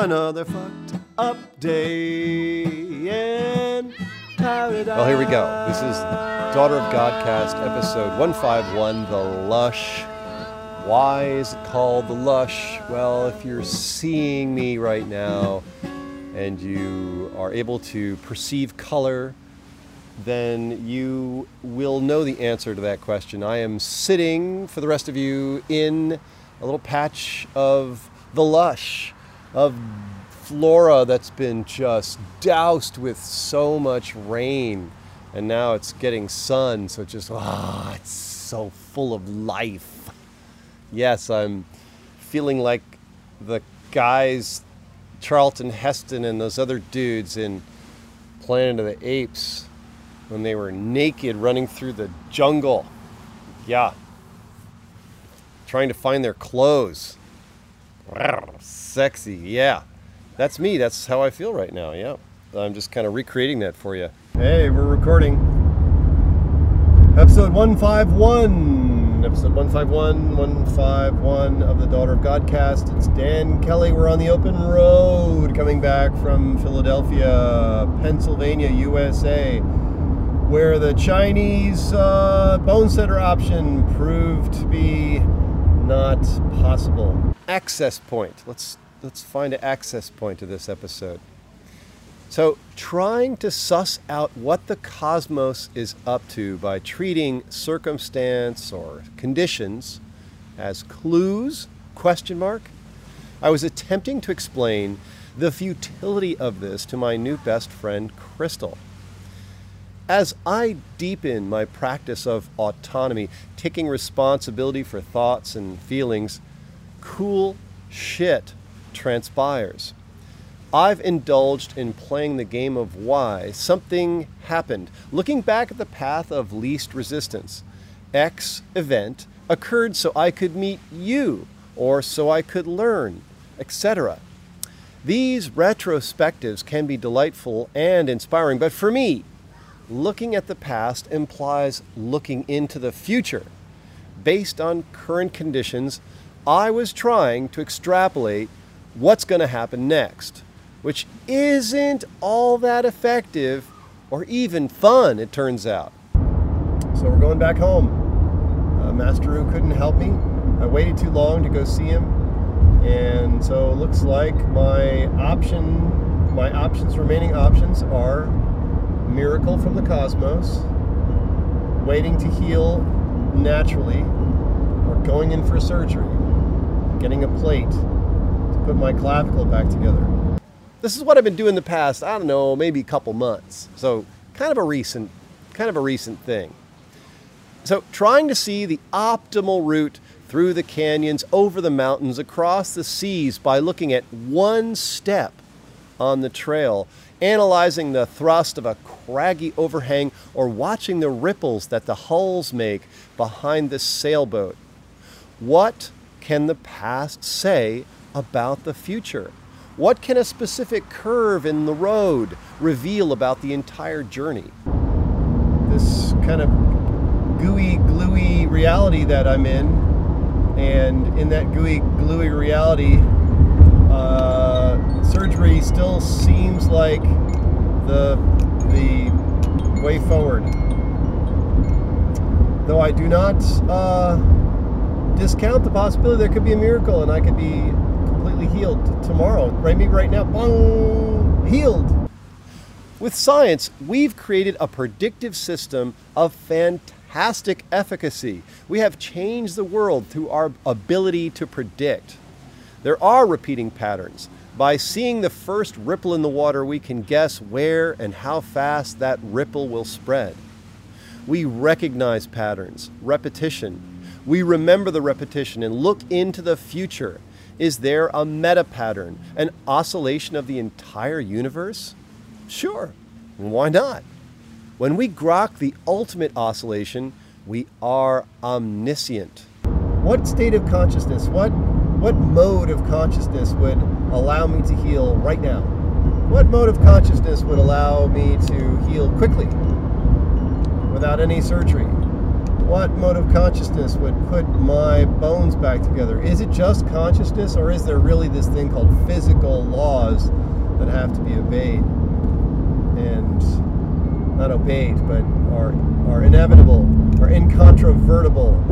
another fucked up day in paradise. Well, here we go. This is Daughter of Godcast, episode 151 The Lush. Why is it called The Lush? Well, if you're seeing me right now and you are able to perceive color, then you will know the answer to that question. I am sitting, for the rest of you, in a little patch of the lush, of flora that's been just doused with so much rain. And now it's getting sun, so just, ah, it's so full of life. Yes, I'm feeling like the guys, Charlton Heston and those other dudes in Planet of the Apes when they were naked running through the jungle. Yeah. Trying to find their clothes. Sexy, yeah. That's me. That's how I feel right now, yeah. I'm just kind of recreating that for you. Hey, we're recording. Episode 151. Episode 151, 151 of the Daughter of Godcast. It's Dan Kelly. We're on the open road coming back from Philadelphia, Pennsylvania, USA, where the Chinese uh, bone setter option proved to be not possible. Access point. Let's let's find an access point to this episode. So, trying to suss out what the cosmos is up to by treating circumstance or conditions as clues, question mark, I was attempting to explain the futility of this to my new best friend Crystal. As I deepen my practice of autonomy, taking responsibility for thoughts and feelings, cool shit transpires. I've indulged in playing the game of why something happened, looking back at the path of least resistance. X event occurred so I could meet you, or so I could learn, etc. These retrospectives can be delightful and inspiring, but for me, looking at the past implies looking into the future. Based on current conditions, I was trying to extrapolate what's going to happen next which isn't all that effective or even fun, it turns out. So we're going back home. Uh, Masteru couldn't help me. I waited too long to go see him, and so it looks like my option, my options, remaining options are miracle from the cosmos, waiting to heal naturally, or going in for surgery, getting a plate to put my clavicle back together this is what I've been doing the past, I don't know, maybe a couple months. So kind of a recent, kind of a recent thing. So trying to see the optimal route through the canyons, over the mountains, across the seas by looking at one step on the trail, analyzing the thrust of a craggy overhang, or watching the ripples that the hulls make behind the sailboat. What can the past say about the future? What can a specific curve in the road reveal about the entire journey? This kind of gooey, gluey reality that I'm in, and in that gooey, gluey reality, uh, surgery still seems like the the way forward. Though I do not uh, discount the possibility there could be a miracle and I could be completely healed tomorrow. Right, me right now, bong, healed. With science, we've created a predictive system of fantastic efficacy. We have changed the world through our ability to predict. There are repeating patterns. By seeing the first ripple in the water, we can guess where and how fast that ripple will spread. We recognize patterns, repetition. We remember the repetition and look into the future. Is there a meta pattern, an oscillation of the entire universe? Sure, why not? When we grok the ultimate oscillation, we are omniscient. What state of consciousness, what, what mode of consciousness would allow me to heal right now? What mode of consciousness would allow me to heal quickly without any surgery? What mode of consciousness would put my bones back together? Is it just consciousness, or is there really this thing called physical laws that have to be obeyed? And not obeyed, but are, are inevitable, are incontrovertible,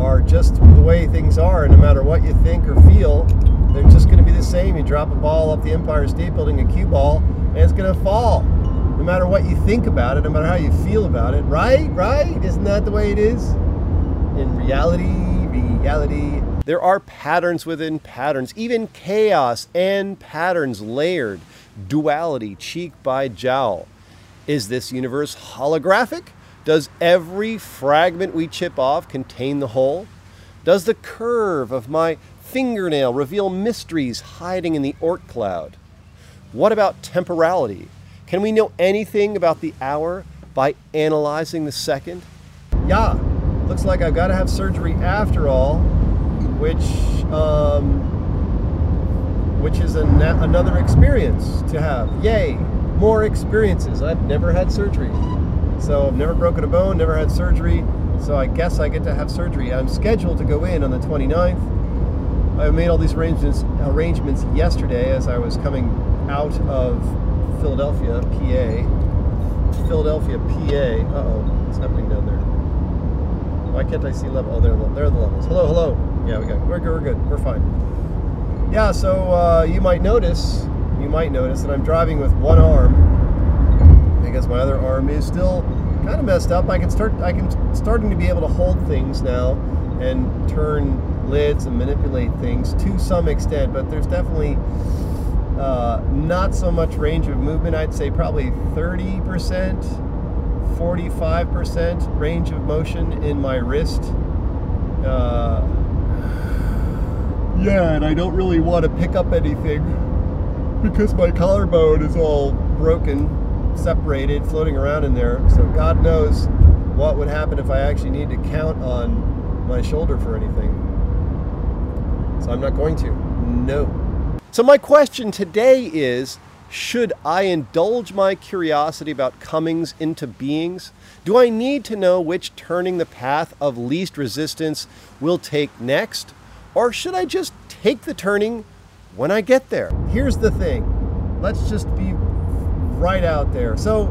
are just the way things are, and no matter what you think or feel, they're just going to be the same. You drop a ball up the Empire State Building, a cue ball, and it's going to fall. No matter what you think about it, no matter how you feel about it, right? Right? Isn't that the way it is? In reality, reality. There are patterns within patterns, even chaos and patterns layered, duality cheek by jowl. Is this universe holographic? Does every fragment we chip off contain the whole? Does the curve of my fingernail reveal mysteries hiding in the Oort cloud? What about temporality? Can we know anything about the hour by analyzing the second? Yeah, looks like I've got to have surgery after all, which um, which is an, another experience to have. Yay, more experiences. I've never had surgery. So I've never broken a bone, never had surgery. So I guess I get to have surgery. I'm scheduled to go in on the 29th. I made all these arrangements arrangements yesterday as I was coming out of Philadelphia, PA. Philadelphia, PA. Uh oh, what's happening down there? Why can't I see level? Oh, there, there are the levels. Hello, hello. Yeah, we got. We're good. We're good. We're fine. Yeah. So uh, you might notice, you might notice that I'm driving with one arm because my other arm is still kind of messed up. I can start I can starting to be able to hold things now and turn lids and manipulate things to some extent, but there's definitely uh, not so much range of movement. I'd say probably 30%, 45% range of motion in my wrist. Uh, yeah, and I don't really want to pick up anything because my collarbone is all broken separated, floating around in there. So God knows what would happen if I actually need to count on my shoulder for anything. So I'm not going to. No. So my question today is should I indulge my curiosity about comings into beings? Do I need to know which turning the path of least resistance will take next? Or should I just take the turning when I get there? Here's the thing. Let's just be right out there. So,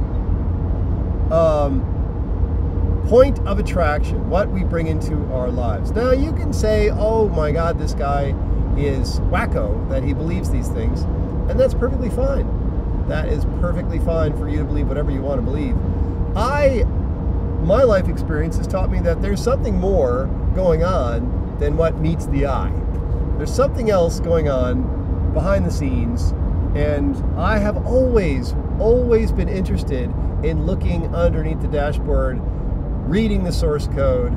um, point of attraction, what we bring into our lives. Now, you can say, oh my God, this guy is wacko that he believes these things, and that's perfectly fine. That is perfectly fine for you to believe whatever you want to believe. I, my life experience has taught me that there's something more going on than what meets the eye. There's something else going on behind the scenes, and I have always always been interested in looking underneath the dashboard, reading the source code,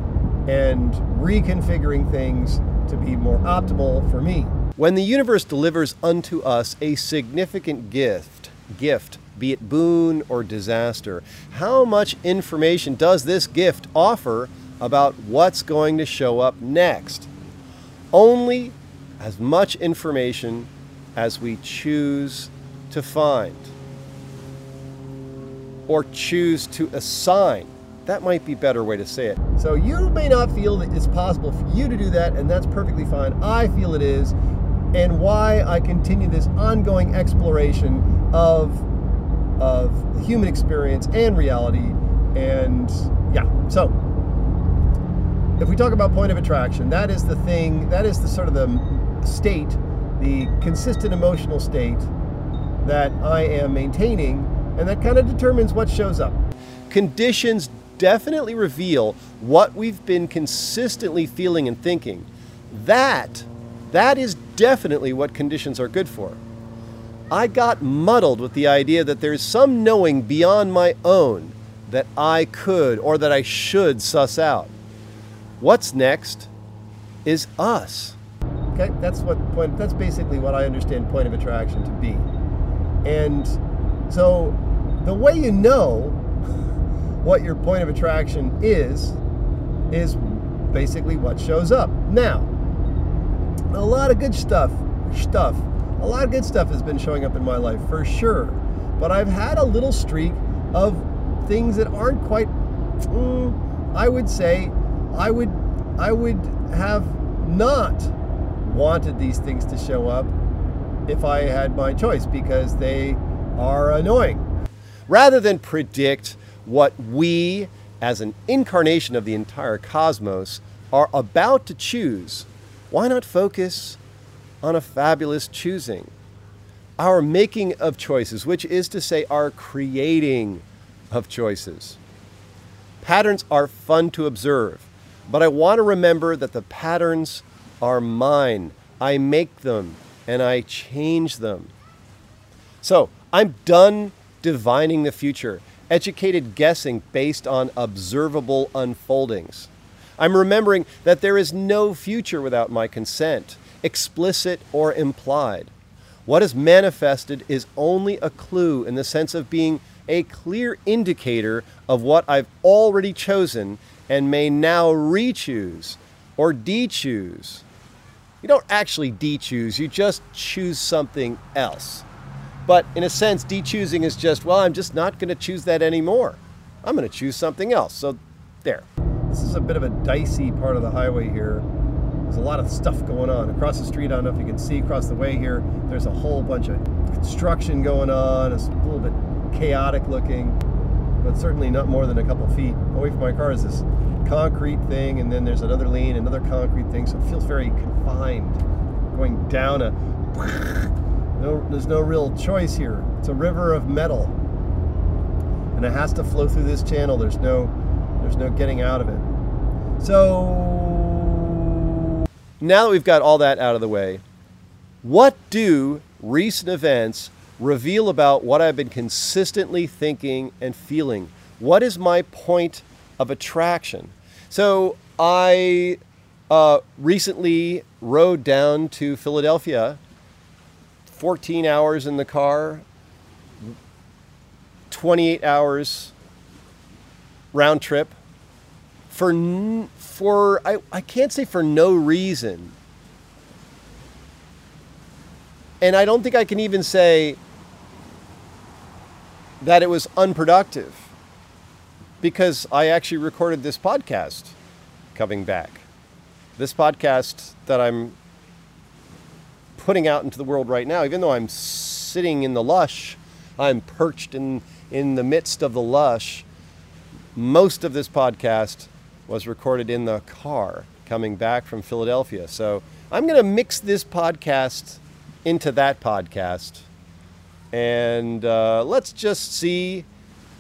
and reconfiguring things to be more optimal for me. When the universe delivers unto us a significant gift, gift, be it boon or disaster, how much information does this gift offer about what's going to show up next? Only as much information as we choose to find or choose to assign. That might be better way to say it. So you may not feel that it's possible for you to do that, and that's perfectly fine. I feel it is, and why I continue this ongoing exploration of of human experience and reality. And yeah, so if we talk about point of attraction, that is the thing, that is the sort of the state, the consistent emotional state that I am maintaining, and that kind of determines what shows up. Conditions definitely reveal what we've been consistently feeling and thinking. That, that is definitely what conditions are good for. I got muddled with the idea that there's some knowing beyond my own that I could or that I should suss out. What's next is us. Okay, that's what point that's basically what I understand point of attraction to be. And so the way you know what your point of attraction is is basically what shows up. Now, a lot of good stuff, stuff, a lot of good stuff has been showing up in my life for sure. But I've had a little streak of things that aren't quite mm, I would say I would I would have not wanted these things to show up if I had my choice because they are annoying. Rather than predict what we as an incarnation of the entire cosmos are about to choose, why not focus on a fabulous choosing? Our making of choices, which is to say, our creating of choices. Patterns are fun to observe, but I want to remember that the patterns are mine. I make them and I change them. So I'm done divining the future, educated guessing based on observable unfoldings. I'm remembering that there is no future without my consent, explicit or implied. What is manifested is only a clue in the sense of being a clear indicator of what I've already chosen and may now re choose or de choose. You don't actually de choose, you just choose something else. But in a sense, de choosing is just, well, I'm just not going to choose that anymore. I'm going to choose something else. So there. This is a bit of a dicey part of the highway here. There's a lot of stuff going on. Across the street, I don't know if you can see across the way here, there's a whole bunch of construction going on. It's a little bit chaotic looking, but certainly not more than a couple feet. Away from my car is this concrete thing, and then there's another lane, another concrete thing, so it feels very confined. Going down a. No, there's no real choice here. It's a river of metal, and it has to flow through this channel. There's no, there's no getting out of it. So now that we've got all that out of the way, what do recent events reveal about what I've been consistently thinking and feeling. What is my point of attraction? So I uh, recently rode down to Philadelphia, 14 hours in the car, 28 hours round trip for for I, I can't say for no reason and I don't think I can even say that it was unproductive because I actually recorded this podcast coming back. This podcast that I'm putting out into the world right now, even though I'm sitting in the lush, I'm perched in, in the midst of the lush. Most of this podcast was recorded in the car coming back from Philadelphia. So I'm going to mix this podcast into that podcast and uh, let's just see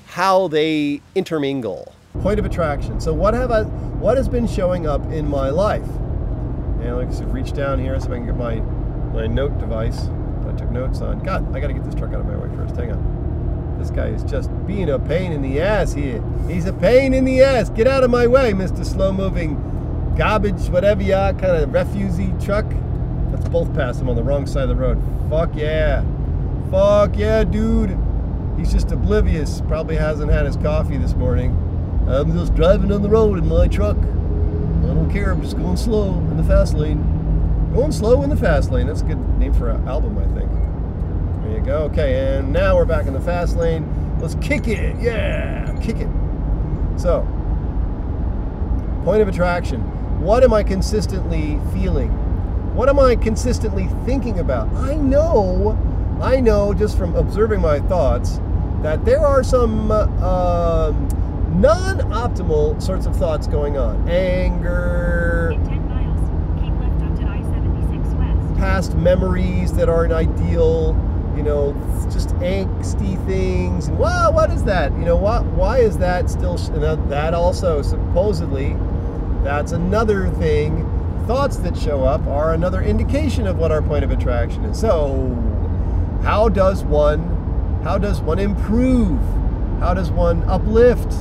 how they intermingle. Point of attraction. So what have I? What has been showing up in my life? And said, reach down here so I can get my my note device. That I took notes on. God, I got to get this truck out of my way first. Hang on. This guy is just being a pain in the ass here. He's a pain in the ass. Get out of my way, Mr. Slow Moving Garbage, whatever you are, kind of refusey truck. Let's both pass him on the wrong side of the road. Fuck yeah. Fuck yeah, dude. He's just oblivious. Probably hasn't had his coffee this morning. I'm just driving down the road in my truck. I don't care. I'm just going slow in the fast lane. Going slow in the fast lane. That's a good name for an album, I think. There you go. Okay, and now we're back in the fast lane. Let's kick it. Yeah, kick it. So, point of attraction. What am I consistently feeling? What am I consistently thinking about? I know I know just from observing my thoughts that there are some uh, um, non optimal sorts of thoughts going on anger, In 10 miles, keep left onto I-76 West. Past memories that aren't ideal, you know, just angsty things. And wow, what is that? You know, why, why is that still? that also supposedly, that's another thing. Thoughts that show up are another indication of what our point of attraction is. So, how does one, how does one improve? How does one uplift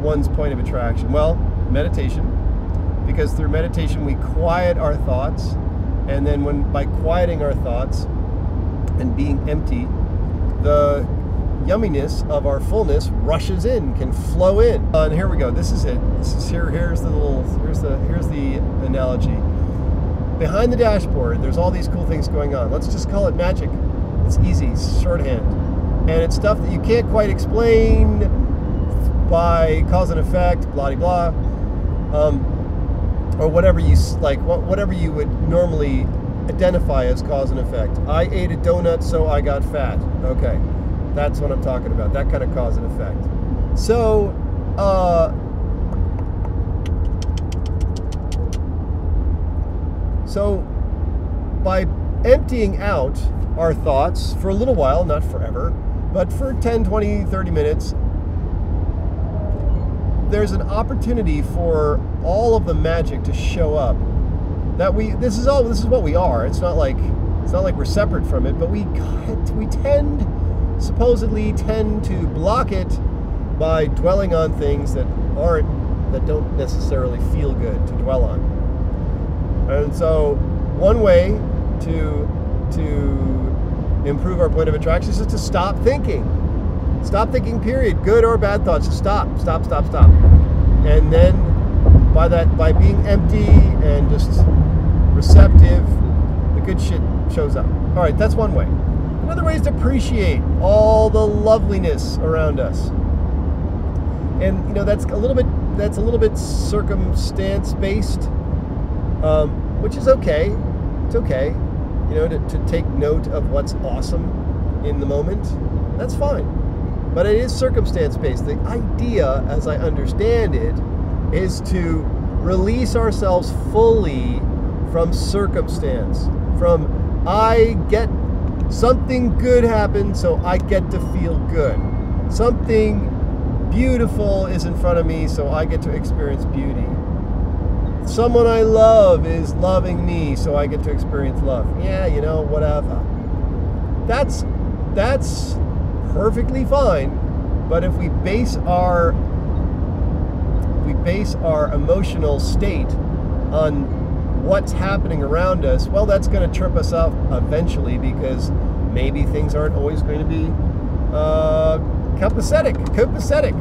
one's point of attraction? Well, meditation because through meditation we quiet our thoughts and then when by quieting our thoughts and being empty the yumminess of our fullness rushes in can flow in. Uh, and here we go. This is it. This is here here's the little here's the here's the analogy. Behind the dashboard there's all these cool things going on. Let's just call it magic. It's easy shorthand. And it's stuff that you can't quite explain by cause and effect blah blah. Um, or whatever you like whatever you would normally identify as cause and effect. I ate a donut so i got fat. Okay. That's what i'm talking about. That kind of cause and effect. So uh so by emptying out our thoughts for a little while not forever but for 10 20 30 minutes there's an opportunity for all of the magic to show up. That we this is all this is what we are. It's not like it's not like we're separate from it but we we tend supposedly tend to block it by dwelling on things that aren't that don't necessarily feel good to dwell on. And so one way to to improve our point of attraction is just to stop thinking Stop thinking, period. Good or bad thoughts. Stop, stop, stop, stop. And then by that by being empty and just receptive, the good shit shows up. Alright, that's one way. Another way is to appreciate all the loveliness around us. And you know, that's a little bit that's a little bit circumstance based. Um, which is okay. It's okay. You know, to, to take note of what's awesome in the moment. That's fine but it is circumstance based. The idea, as I understand it, is to release ourselves fully from circumstance. From I get something good happen, so I get to feel good. Something beautiful is in front of me, so I get to experience beauty. Someone I love is loving me, so I get to experience love. Yeah, you know, whatever. That's that's perfectly fine but if we base our we base our emotional state on what's happening around us well that's going to trip us up eventually because maybe things aren't always going to be uh, copacetic copacetic.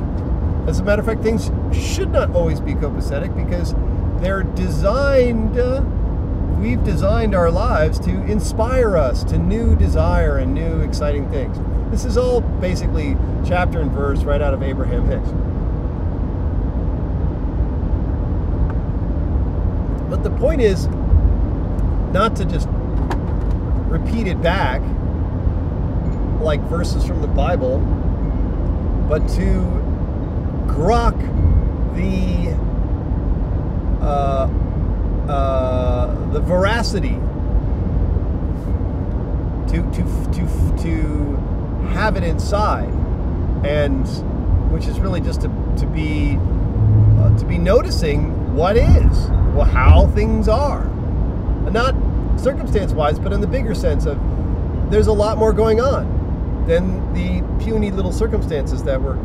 As a matter of fact things should not always be copacetic because they're designed uh, we've designed our lives to inspire us to new desire and new exciting things this is all basically chapter and verse right out of Abraham Hicks. But the point is not to just repeat it back like verses from the Bible, but to grok the uh, uh, the veracity to to to to have it inside and which is really just to, to be uh, to be noticing what is well how things are. And not circumstance wise but in the bigger sense of there's a lot more going on than the puny little circumstances that we're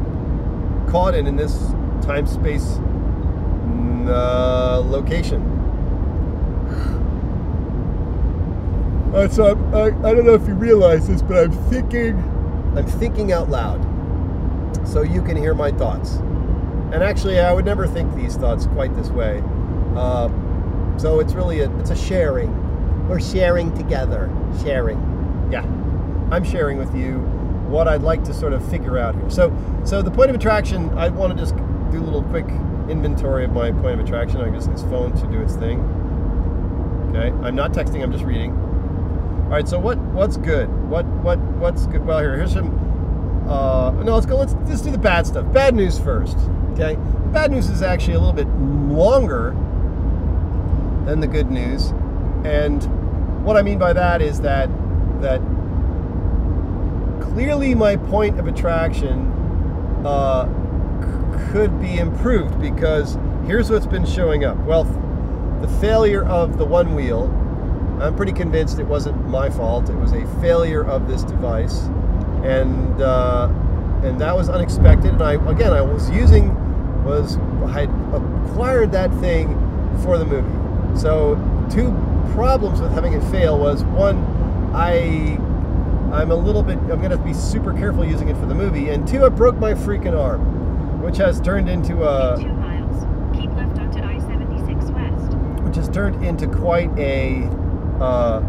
caught in in this time space uh, location. Uh, so I'm, I, I don't know if you realize this, but I'm thinking, I'm thinking out loud, so you can hear my thoughts. And actually, I would never think these thoughts quite this way. Uh, so it's really a, it's a sharing. We're sharing together. Sharing. Yeah, I'm sharing with you what I'd like to sort of figure out here. So, so the point of attraction. I want to just do a little quick inventory of my point of attraction. I'm using this phone to do its thing. Okay, I'm not texting. I'm just reading. All right. So what what's good? What what what's good? Well, here here's some uh, no, let's go. Let's let's do the bad stuff. Bad news first. Okay. Bad news is actually a little bit longer than the good news, and what I mean by that is that that clearly my point of attraction uh, could be improved because here's what's been showing up. Well, the failure of the Onewheel. I'm pretty convinced it wasn't my fault. It was a failure of this device, and uh, and that was unexpected. And I again, I was using was I acquired that thing for the movie. So two problems with having it fail was one, I I'm a little bit I'm gonna be super careful using it for the movie, and two, I broke my freaking arm, which has turned into a In two miles, keep left onto I-76 West. which has turned into quite a uh,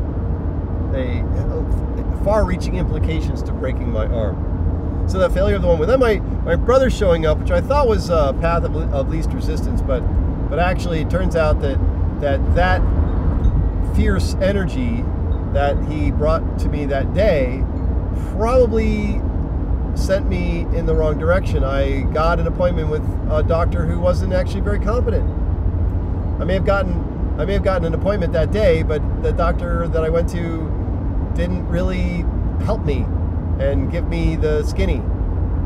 a, a far-reaching implications to breaking my arm. So the failure of the one with then my my brother showing up, which I thought was uh, path of, of least resistance, but but actually it turns out that that that fierce energy that he brought to me that day probably sent me in the wrong direction. I got an appointment with a doctor who wasn't actually very competent. I may have gotten I may have gotten an appointment that day, but the doctor that I went to didn't really help me and give me the skinny.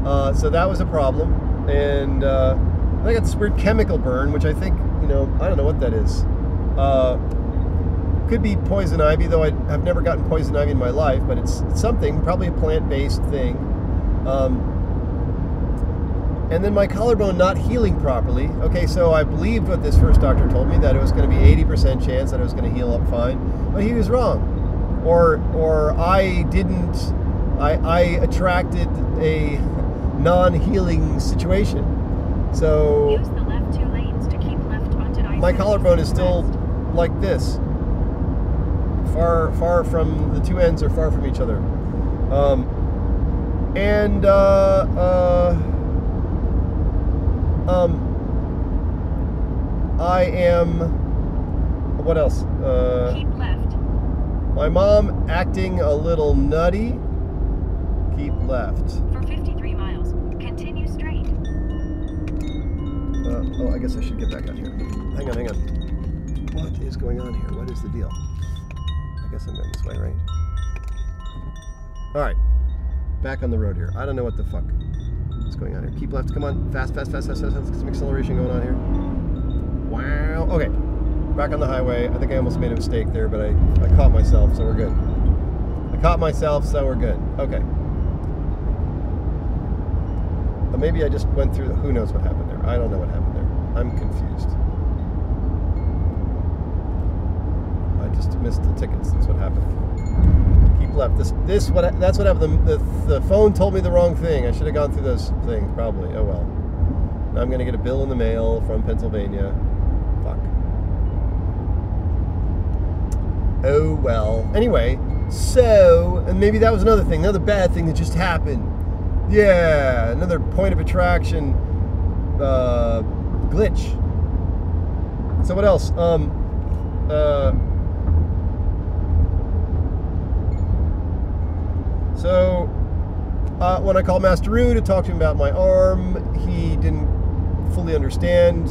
Uh, so that was a problem, and uh, I got this weird chemical burn, which I think you know I don't know what that is. Uh, could be poison ivy, though I have never gotten poison ivy in my life, but it's, it's something, probably a plant-based thing. Um, and then my collarbone not healing properly. Okay, so I believed what this first doctor told me that it was going to be 80% chance that it was going to heal up fine, but he was wrong. Or or I didn't I I attracted a non-healing situation. So Use the left two lanes to keep left onto my collarbone is still like this. Far, far from the two ends are far from each other. Um, and uh, uh, um, I am. What else? Uh, Keep left. my mom acting a little nutty. Keep left. For 53 miles, continue straight. Uh, oh, I guess I should get back out here. Hang on, hang on. What is going on here? What is the deal? I guess I'm going this way, right? All right, back on the road here. I don't know what the fuck is going on here. Keep left. Come on, fast, fast, fast, fast, fast. fast. Some acceleration going on here. Wow. Okay, back on the highway. I think I almost made a mistake there, but I, I caught myself, so we're good. I caught myself, so we're good. Okay. But maybe I just went through. Who knows what happened there? I don't know what happened there. I'm confused. I just missed the tickets. That's what happened. Keep left. This, this, what? That's what happened. The, the, the phone told me the wrong thing. I should have gone through those things probably. Oh well. Now I'm gonna get a bill in the mail from Pennsylvania. Fuck. Oh well. Anyway, so and maybe that was another thing, another bad thing that just happened. Yeah, another point of attraction uh, glitch. So what else? Um, uh, so uh, when I called Master Roo to talk to him about my arm, he didn't fully understand.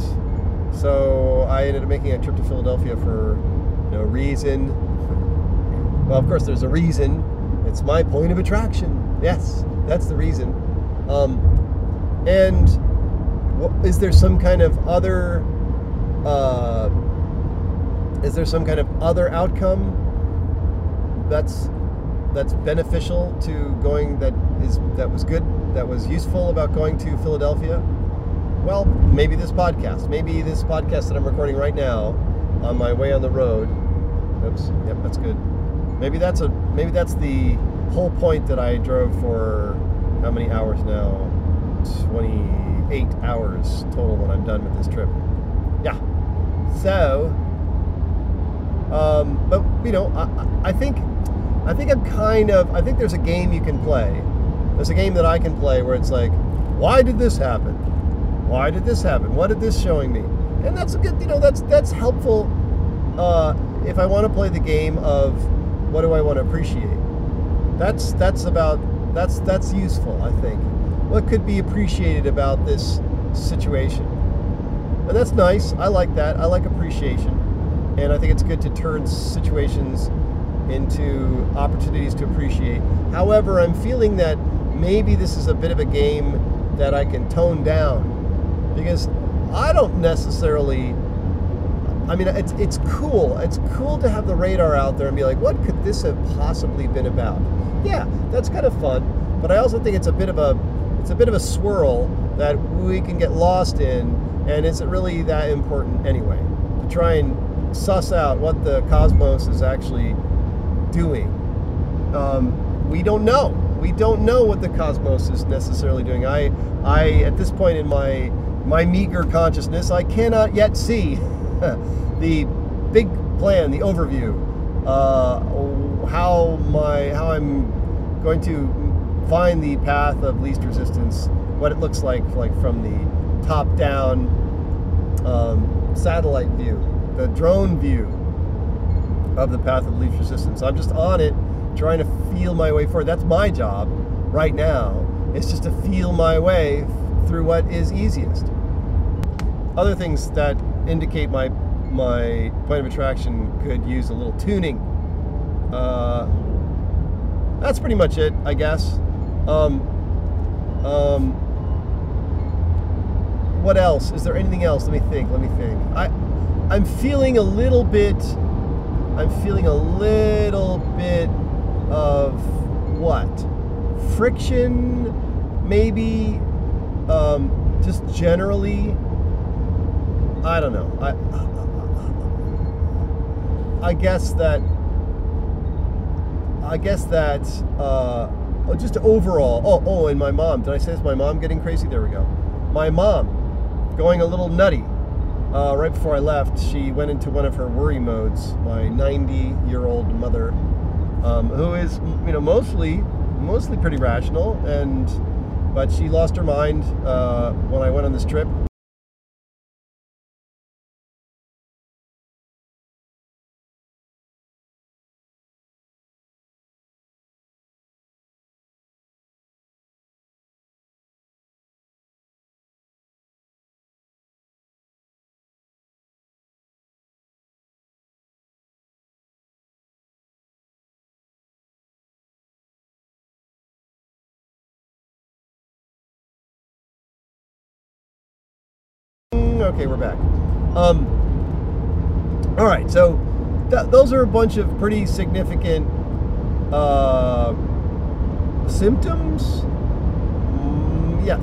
So I ended up making a trip to Philadelphia for no reason. Well, of course, there's a reason. It's my point of attraction. Yes, that's the reason. Um, and is there some kind of other? Uh, is there some kind of other outcome that's that's beneficial to going that is that was good that was useful about going to Philadelphia? Well, maybe this podcast. Maybe this podcast that I'm recording right now on my way on the road. Oops. Yep, that's good. Maybe that's a maybe that's the whole point that I drove for how many hours now? 28 hours total when I'm done with this trip. Yeah. So um, but you know, I, I- I think I think I'm kind of I think there's a game you can play. There's a game that I can play where it's like, why did this happen? Why did this happen? What did this showing me? And that's a good, you know, that's that's helpful uh, if I want to play the game of what do I want to appreciate. That's that's about That's that's useful, I think. What could be appreciated about this situation? And that's nice. I like that. I like appreciation. And I think it's good to turn situations into opportunities to appreciate. However, I'm feeling that maybe this is a bit of a game that I can tone down because I don't necessarily I mean, it's it's cool. It's cool to have the radar out there and be like, what could this have possibly been about? Yeah, that's kind of fun. But I also think it's a bit of a it's a bit of a swirl that we can get lost in, and is it really that important anyway? To try and suss out what the cosmos is actually doing. Um, we don't know. We don't know what the cosmos is necessarily doing. I, I, at this point in my my meager consciousness, I cannot yet see the big plan, the overview, uh, how my how I'm going to find the path of least resistance, what it looks like like from the top down um, satellite view, the drone view of the path of least resistance. I'm just on it, trying to feel my way forward. That's my job right now. It's just to feel my way through what is easiest. Other things that indicate my my point of attraction could use a little tuning. Uh, that's pretty much it, I guess. Um, um, what else? Is there anything else? Let me think. Let me think. I, I'm feeling a little bit. I'm feeling a little bit of what? Friction, maybe. Um, just generally. I don't know. I, I guess that. I guess that. Uh, oh, just overall. Oh, oh, and my mom. Did I say this? My mom getting crazy. There we go. My mom going a little nutty. Uh, right before I left, she went into one of her worry modes. My 90-year-old mother, um, who is, you know, mostly, mostly pretty rational, and but she lost her mind uh, when I went on this trip. Okay, we're back. Um, all right, so th- those are a bunch of pretty significant uh, symptoms. Mm, yeah,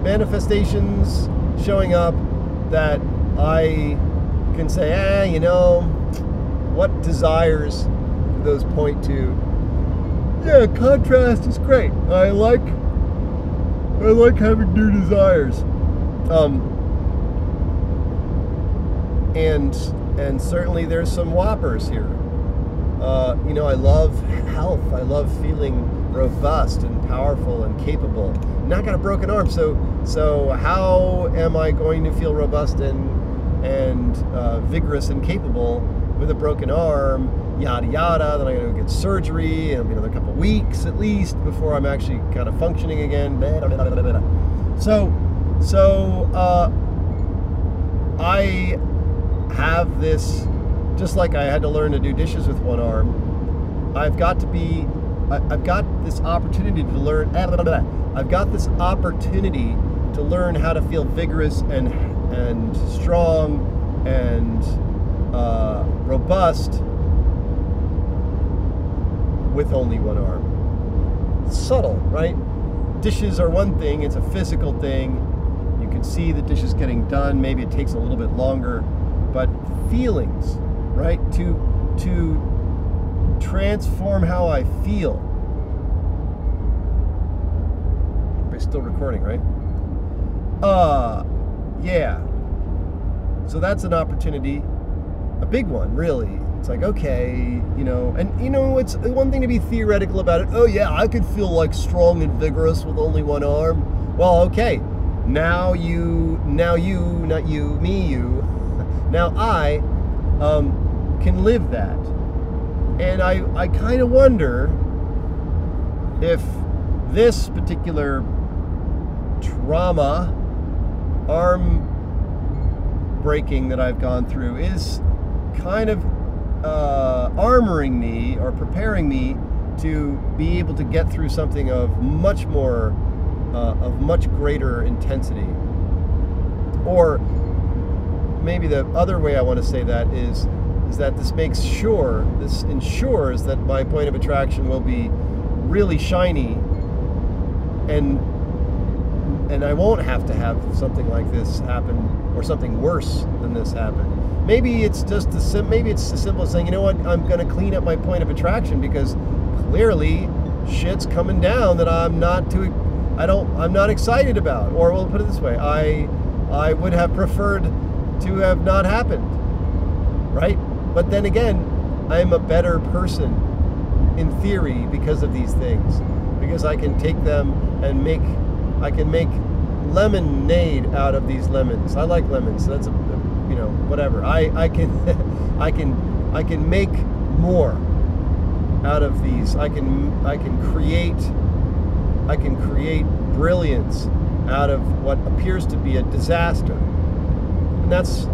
manifestations showing up that I can say, eh, you know, what desires those point to? Yeah, contrast is great. I like, I like having new desires. Um, and and certainly there's some whoppers here. Uh, you know, I love health. I love feeling robust and powerful and capable. Not got a broken arm, so so how am I going to feel robust and and uh, vigorous and capable with a broken arm? Yada yada. Then I'm to get surgery. It'll be another couple weeks at least before I'm actually kind of functioning again. So so uh, I have this, just like I had to learn to do dishes with one arm, I've got to be, I- I've got this opportunity to learn, I've got this opportunity to learn how to feel vigorous and, and strong and uh, robust with only one arm. It's subtle, right? Dishes are one thing, it's a physical thing. You can see the dishes getting done. Maybe it takes a little bit longer but feelings, right? To to transform how I feel. We're still recording, right? Uh yeah. So that's an opportunity, a big one, really. It's like, okay, you know, and you know, it's one thing to be theoretical about it. Oh yeah, I could feel like strong and vigorous with only one arm. Well, okay. Now you, now you, not you, me, you, now I um, can live that. And I, I kind of wonder if this particular trauma, arm breaking that I've gone through, is kind of uh, armoring me or preparing me to be able to get through something of much more, uh, of much greater intensity. Or maybe the other way I want to say that is, is that this makes sure, this ensures that my point of attraction will be really shiny and and I won't have to have something like this happen or something worse than this happen. Maybe it's just the sim- maybe it's as simple as saying, you know what, I'm going to clean up my point of attraction because clearly shit's coming down that I'm not too I don't I'm not excited about. Or we'll put it this way, I I would have preferred to have not happened. Right? But then again, I'm a better person in theory because of these things. Because I can take them and make I can make lemonade out of these lemons. I like lemons. So that's a, you know whatever. I I can I can I can make more out of these. I can I can create I can create brilliance out of what appears to be a disaster. And that's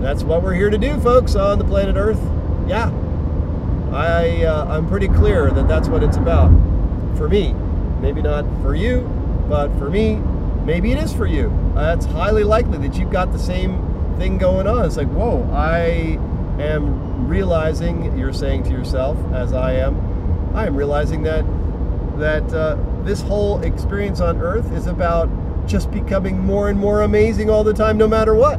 that's what we're here to do, folks, on the planet Earth. Yeah, I uh, I'm pretty clear that that's what it's about for me. Maybe not for you, but for me, maybe it is for you. Uh, it's highly likely that you've got the same thing going on. It's like, whoa, I am realizing. You're saying to yourself, as I am, I am realizing that that uh, this whole experience on Earth is about just becoming more and more amazing all the time, no matter what.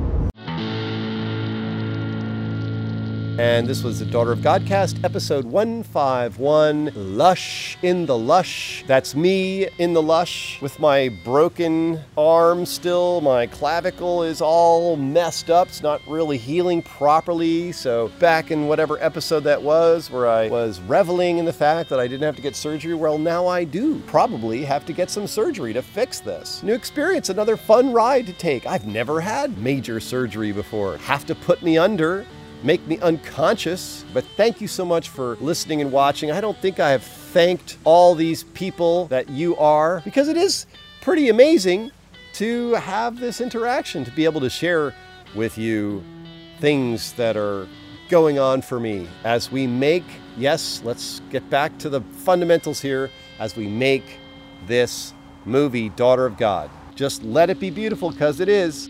And this was the Daughter of Godcast, episode 151 Lush in the Lush. That's me in the lush with my broken arm still. My clavicle is all messed up. It's not really healing properly. So, back in whatever episode that was, where I was reveling in the fact that I didn't have to get surgery, well, now I do probably have to get some surgery to fix this. New experience, another fun ride to take. I've never had major surgery before. Have to put me under make me unconscious. But thank you so much for listening and watching. I don't think I have thanked all these people that you are because it is pretty amazing to have this interaction, to be able to share with you things that are going on for me as we make, yes, let's get back to the fundamentals here, as we make this movie, Daughter of God. Just let it be beautiful because it is.